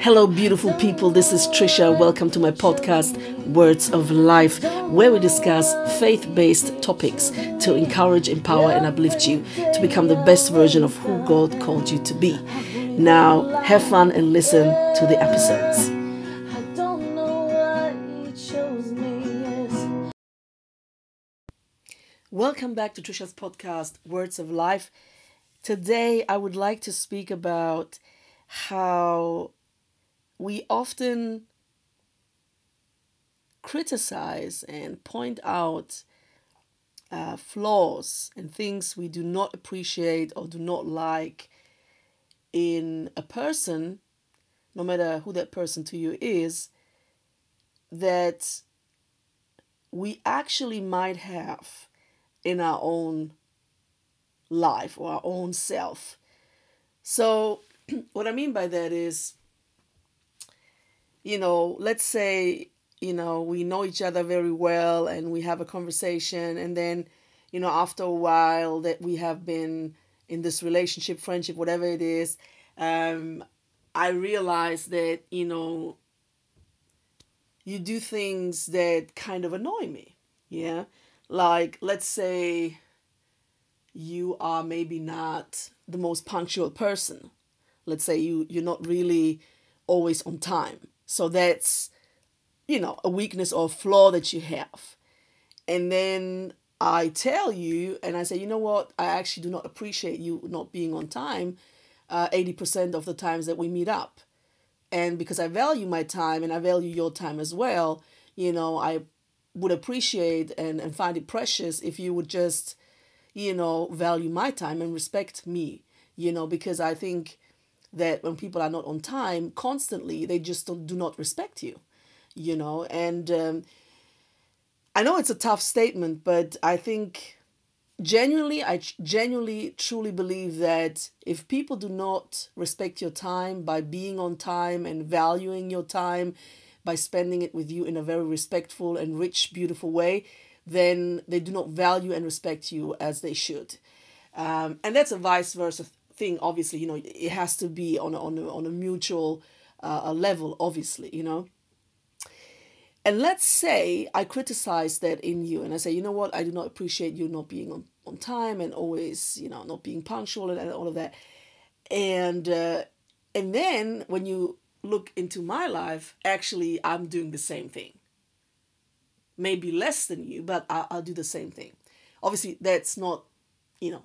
Hello, beautiful people. This is Trisha. Welcome to my podcast, Words of Life, where we discuss faith based topics to encourage, empower, and uplift you to become the best version of who God called you to be. Now, have fun and listen to the episodes. Welcome back to Trisha's podcast, Words of Life. Today, I would like to speak about how we often criticize and point out uh, flaws and things we do not appreciate or do not like in a person, no matter who that person to you is, that we actually might have in our own life or our own self. So, what I mean by that is you know, let's say, you know, we know each other very well and we have a conversation and then, you know, after a while that we have been in this relationship, friendship, whatever it is, um, I realize that, you know, you do things that kind of annoy me. Yeah. Like, let's say you are maybe not the most punctual person. Let's say you, you're not really always on time. So that's, you know, a weakness or a flaw that you have. And then I tell you, and I say, you know what, I actually do not appreciate you not being on time uh, 80% of the times that we meet up. And because I value my time and I value your time as well, you know, I would appreciate and, and find it precious if you would just, you know, value my time and respect me, you know, because I think that when people are not on time constantly, they just don't, do not respect you, you know. And um, I know it's a tough statement, but I think genuinely, I genuinely truly believe that if people do not respect your time by being on time and valuing your time, by spending it with you in a very respectful and rich, beautiful way, then they do not value and respect you as they should. Um, and that's a vice versa thing obviously you know it has to be on a, on a, on a mutual uh, level obviously you know? And let's say i criticize that in you and i say you know what? I do not appreciate you not being on, on time and always you know not being punctual and, and all of that. And uh, and then when you look into my life actually i'm doing the same thing. Maybe less than you but I, i'll do the same thing. Obviously that's not you know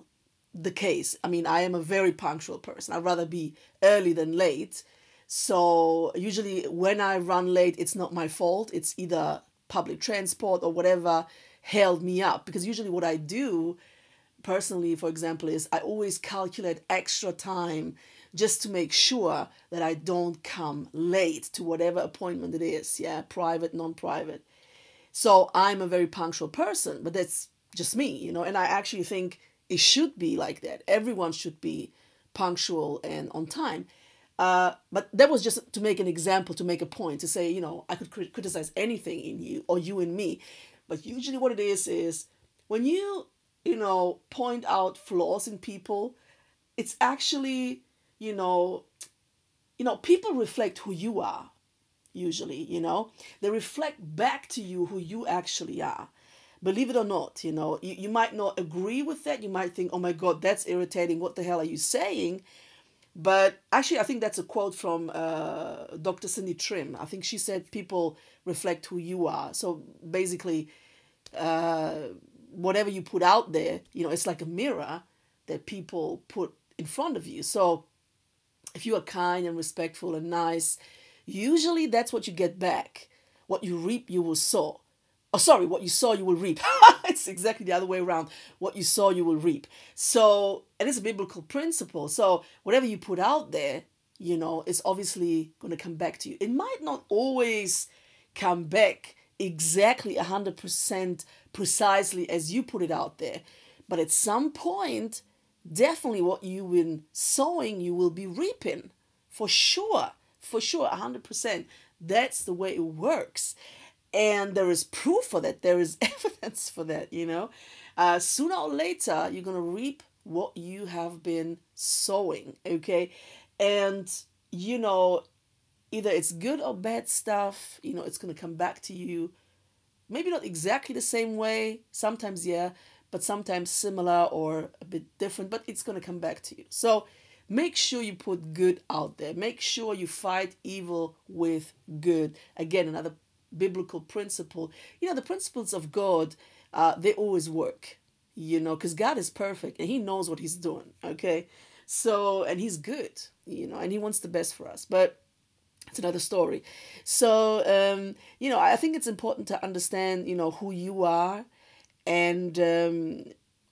the case. I mean, I am a very punctual person. I'd rather be early than late. So usually when I run late, it's not my fault. It's either public transport or whatever held me up. Because usually what I do personally, for example, is I always calculate extra time just to make sure that I don't come late to whatever appointment it is. Yeah, private, non private. So I'm a very punctual person, but that's just me, you know, and I actually think it should be like that. Everyone should be punctual and on time. Uh, but that was just to make an example, to make a point, to say, you know, I could crit- criticize anything in you or you in me. But usually, what it is is when you, you know, point out flaws in people, it's actually, you know, you know, people reflect who you are. Usually, you know, they reflect back to you who you actually are believe it or not, you know, you, you might not agree with that. You might think, oh my God, that's irritating. What the hell are you saying? But actually, I think that's a quote from uh, Dr. Cindy Trimm. I think she said, people reflect who you are. So basically, uh, whatever you put out there, you know, it's like a mirror that people put in front of you. So if you are kind and respectful and nice, usually that's what you get back. What you reap, you will sow. Oh, sorry, what you sow, you will reap. it's exactly the other way around. What you sow, you will reap. So, and it's a biblical principle. So, whatever you put out there, you know, it's obviously going to come back to you. It might not always come back exactly 100% precisely as you put it out there, but at some point, definitely what you've been sowing, you will be reaping for sure. For sure, 100%. That's the way it works and there is proof for that there is evidence for that you know uh, sooner or later you're going to reap what you have been sowing okay and you know either it's good or bad stuff, you know, it's going to come back to you. Maybe not exactly the same way, sometimes, yeah, but sometimes similar or a bit different, but it's going to come back to you. So make sure you put good out there. Make sure you fight evil with good. Again, another biblical principle. You know, the principles of God, uh, they always work, you know, because God is perfect and He knows what He's doing, okay? So, and He's good, you know, and He wants the best for us. But it's another story. So, um, you know, I think it's important to understand, you know, who you are and um,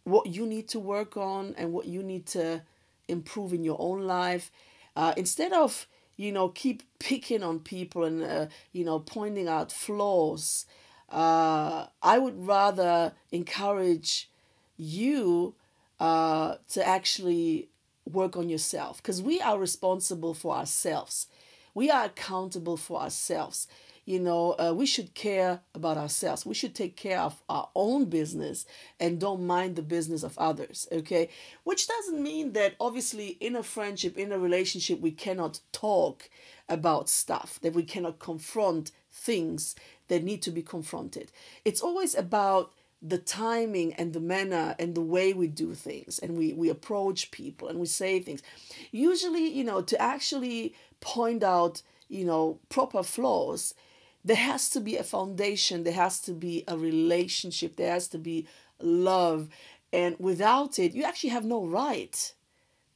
what you need to work on and what you need to improve in your own life. Uh, instead of, you know, keep picking on people and, uh, you know, pointing out flaws, uh, I would rather encourage you uh, to actually work on yourself because we are responsible for ourselves. We are accountable for ourselves. You know, uh, we should care about ourselves. We should take care of our own business and don't mind the business of others. Okay. Which doesn't mean that obviously in a friendship, in a relationship, we cannot talk about stuff, that we cannot confront things that need to be confronted. It's always about the timing and the manner and the way we do things and we, we approach people and we say things. Usually, you know, to actually point out, you know, proper flaws, there has to be a foundation, there has to be a relationship, there has to be love. And without it, you actually have no right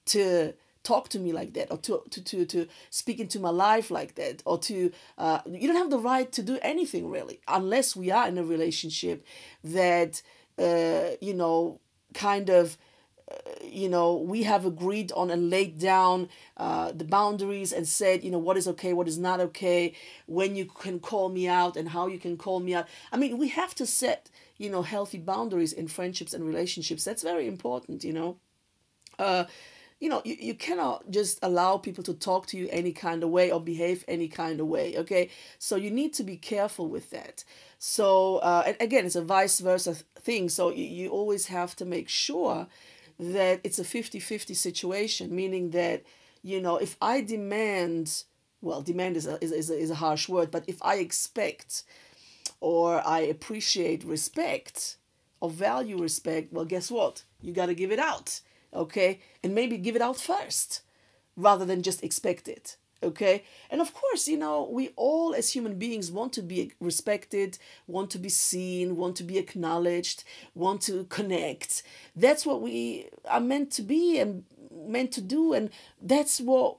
to talk to me like that or to to to, to speak into my life like that or to uh, you don't have the right to do anything really unless we are in a relationship that uh, you know kind of you know we have agreed on and laid down uh, the boundaries and said you know what is okay what is not okay when you can call me out and how you can call me out i mean we have to set you know healthy boundaries in friendships and relationships that's very important you know uh, you know, you, you cannot just allow people to talk to you any kind of way or behave any kind of way. Okay. So you need to be careful with that. So, uh, and again, it's a vice versa thing. So you, you always have to make sure that it's a 50 50 situation, meaning that, you know, if I demand, well, demand is a, is, is, a, is a harsh word, but if I expect or I appreciate respect or value respect, well, guess what? You got to give it out okay? And maybe give it out first rather than just expect it, okay? And of course, you know, we all as human beings want to be respected, want to be seen, want to be acknowledged, want to connect. That's what we are meant to be and meant to do, and that's what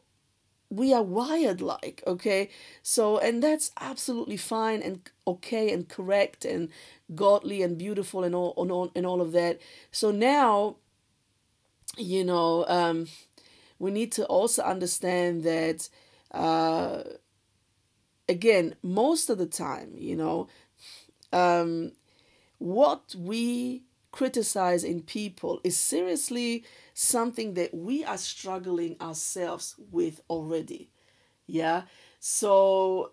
we are wired like okay so and that's absolutely fine and okay and correct and godly and beautiful and all and all, and all of that so now you know, um, we need to also understand that, uh, again, most of the time, you know, um, what we criticize in people is seriously something that we are struggling ourselves with already. Yeah. So,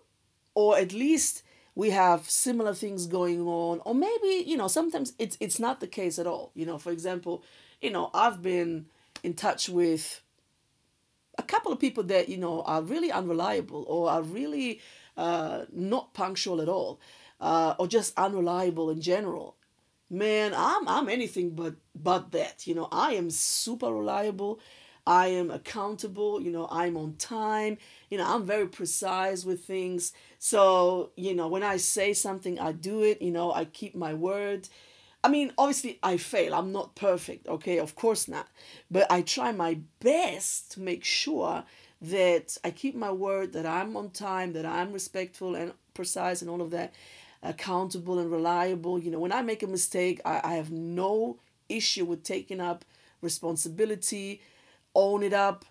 or at least we have similar things going on, or maybe, you know, sometimes it's, it's not the case at all. You know, for example, you know, I've been in touch with a couple of people that, you know, are really unreliable or are really uh, not punctual at all uh, or just unreliable in general. Man, I'm, I'm anything but, but that. You know, I am super reliable. I am accountable, you know, I'm on time, you know, I'm very precise with things. So, you know, when I say something, I do it, you know, I keep my word. I mean, obviously, I fail. I'm not perfect, okay? Of course not. But I try my best to make sure that I keep my word, that I'm on time, that I'm respectful and precise and all of that, accountable and reliable. You know, when I make a mistake, I, I have no issue with taking up responsibility, own it up,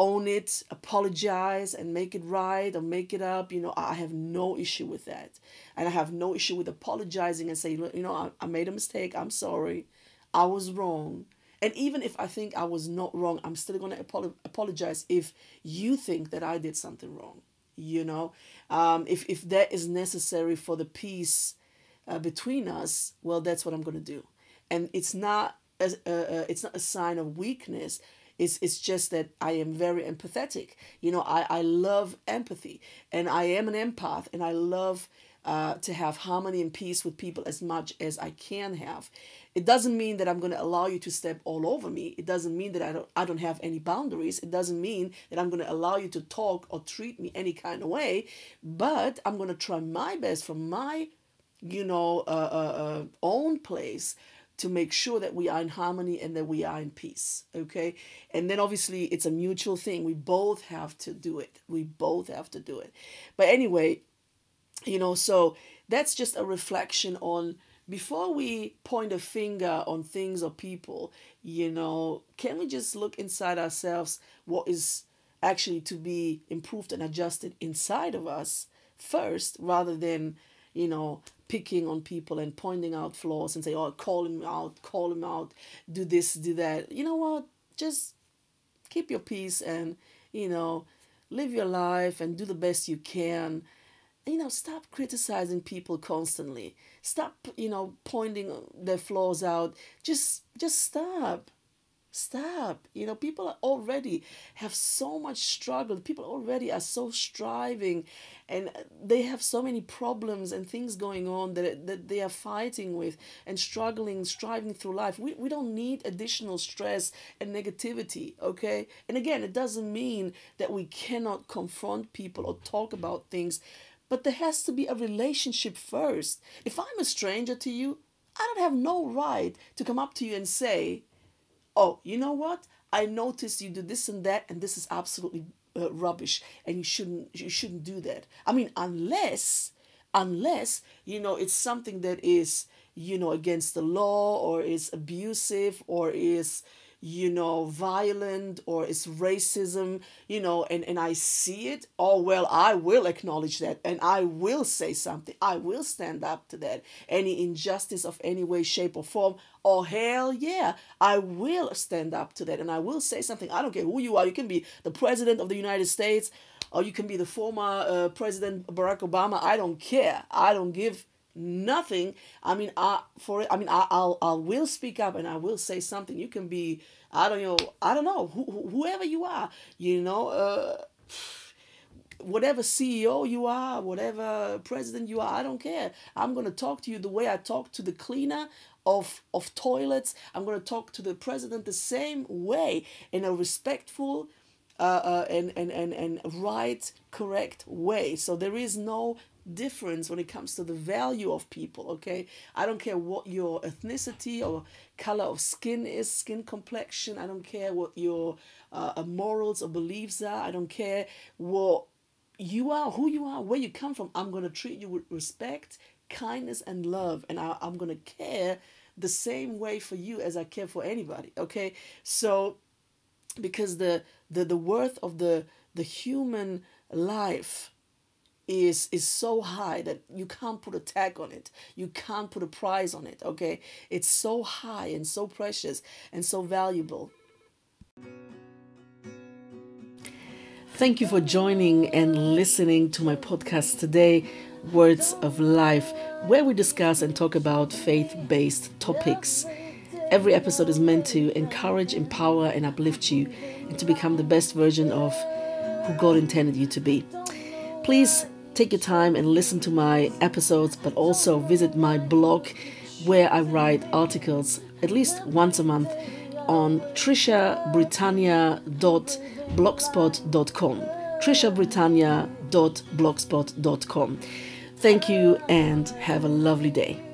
own it, apologize and make it right or make it up. You know, I have no issue with that. And I have no issue with apologizing and saying, you know, I, I made a mistake. I'm sorry. I was wrong. And even if I think I was not wrong, I'm still going to apolo- apologize if you think that I did something wrong. You know, um, if, if that is necessary for the peace uh, between us, well, that's what I'm going to do. And it's not, a, uh, uh, it's not a sign of weakness It's, it's just that I am very empathetic. You know, I, I love empathy and I am an empath and I love uh, to have harmony and peace with people as much as I can have. It doesn't mean that I'm going to allow you to step all over me. It doesn't mean that I don't I don't have any boundaries. It doesn't mean that I'm going to allow you to talk or treat me any kind of way. But I'm going to try my best from my, you know, uh, uh, uh, own place to make sure that we are in harmony and that we are in peace. Okay. And then obviously it's a mutual thing. We both have to do it. We both have to do it. But anyway, you know, so that's just a reflection on before we point a finger on things or people, you know, can we just look inside ourselves what is actually to be improved and adjusted inside of us first rather than, you know, picking on people and pointing out flaws and say, oh, call him out, call him out, do this, do that. You know what? Just keep your peace and, you know, live your life and do the best you can you know stop criticizing people constantly stop you know pointing their flaws out just just stop stop. You know people already have so much struggle. People already are so striving and they have so many problems and things going on that, that they are fighting with and struggling striving through life. We, we don't need additional stress and negativity okay? And again it doesn't mean that we cannot confront people or talk about things but there has to be a relationship first. If I'm a stranger to you, I don't have no right to come up to you and say, "Oh, you know what? I noticed you do this and that, and this is absolutely uh, rubbish, and you shouldn't you shouldn't do that." I mean, unless unless you know it's something that is you know against the law or is abusive or is you know, violent or it's racism, you know, and, and I see it, oh, well, I will acknowledge that and I will say something. I will stand up to that. Any injustice of any way, shape, or form, oh, hell yeah, I will stand up to that and I will say something. I don't care who you are. You can be the president of the United States or you can be the former uh, President Barack Obama. I don't care. I don't give nothing. I mean i for i mean I, i'll i will speak up and i will say something. You can be i don't know i don't know who, whoever you are you know uh whatever ceo you are whatever president you are i don't care. I'm going to talk to you the way i talk to the cleaner of of toilets. I'm going to talk to the president the same way in a respectful uh, uh, and, and, and, and right, correct way. So there is no difference when it comes to the value of people okay? I don't care what your ethnicity or color of skin is skin complexion. I don't care what your uh, morals or beliefs are. I don't care what you are who you are where you come from. I'm going to treat you with respect kindness and love. And I, i'm going to care the same way for you as i care for anybody okay? So because the the, the worth of the the human life is is so high that you can't put a tag on it. You can't put a price on it okay? It's so high and so precious and so valuable. Thank you for joining and listening to my podcast today words of life where we discuss and talk about faith-based topics. Every episode is meant to encourage empower and uplift you and to become the best version of who god intended you to be. Please take your time and listen to my episodes, but also visit my blog where I write articles at least once a month on trishabritannia.blogspot.com. trishabritannia.blogspot.com. Thank you and have a lovely day.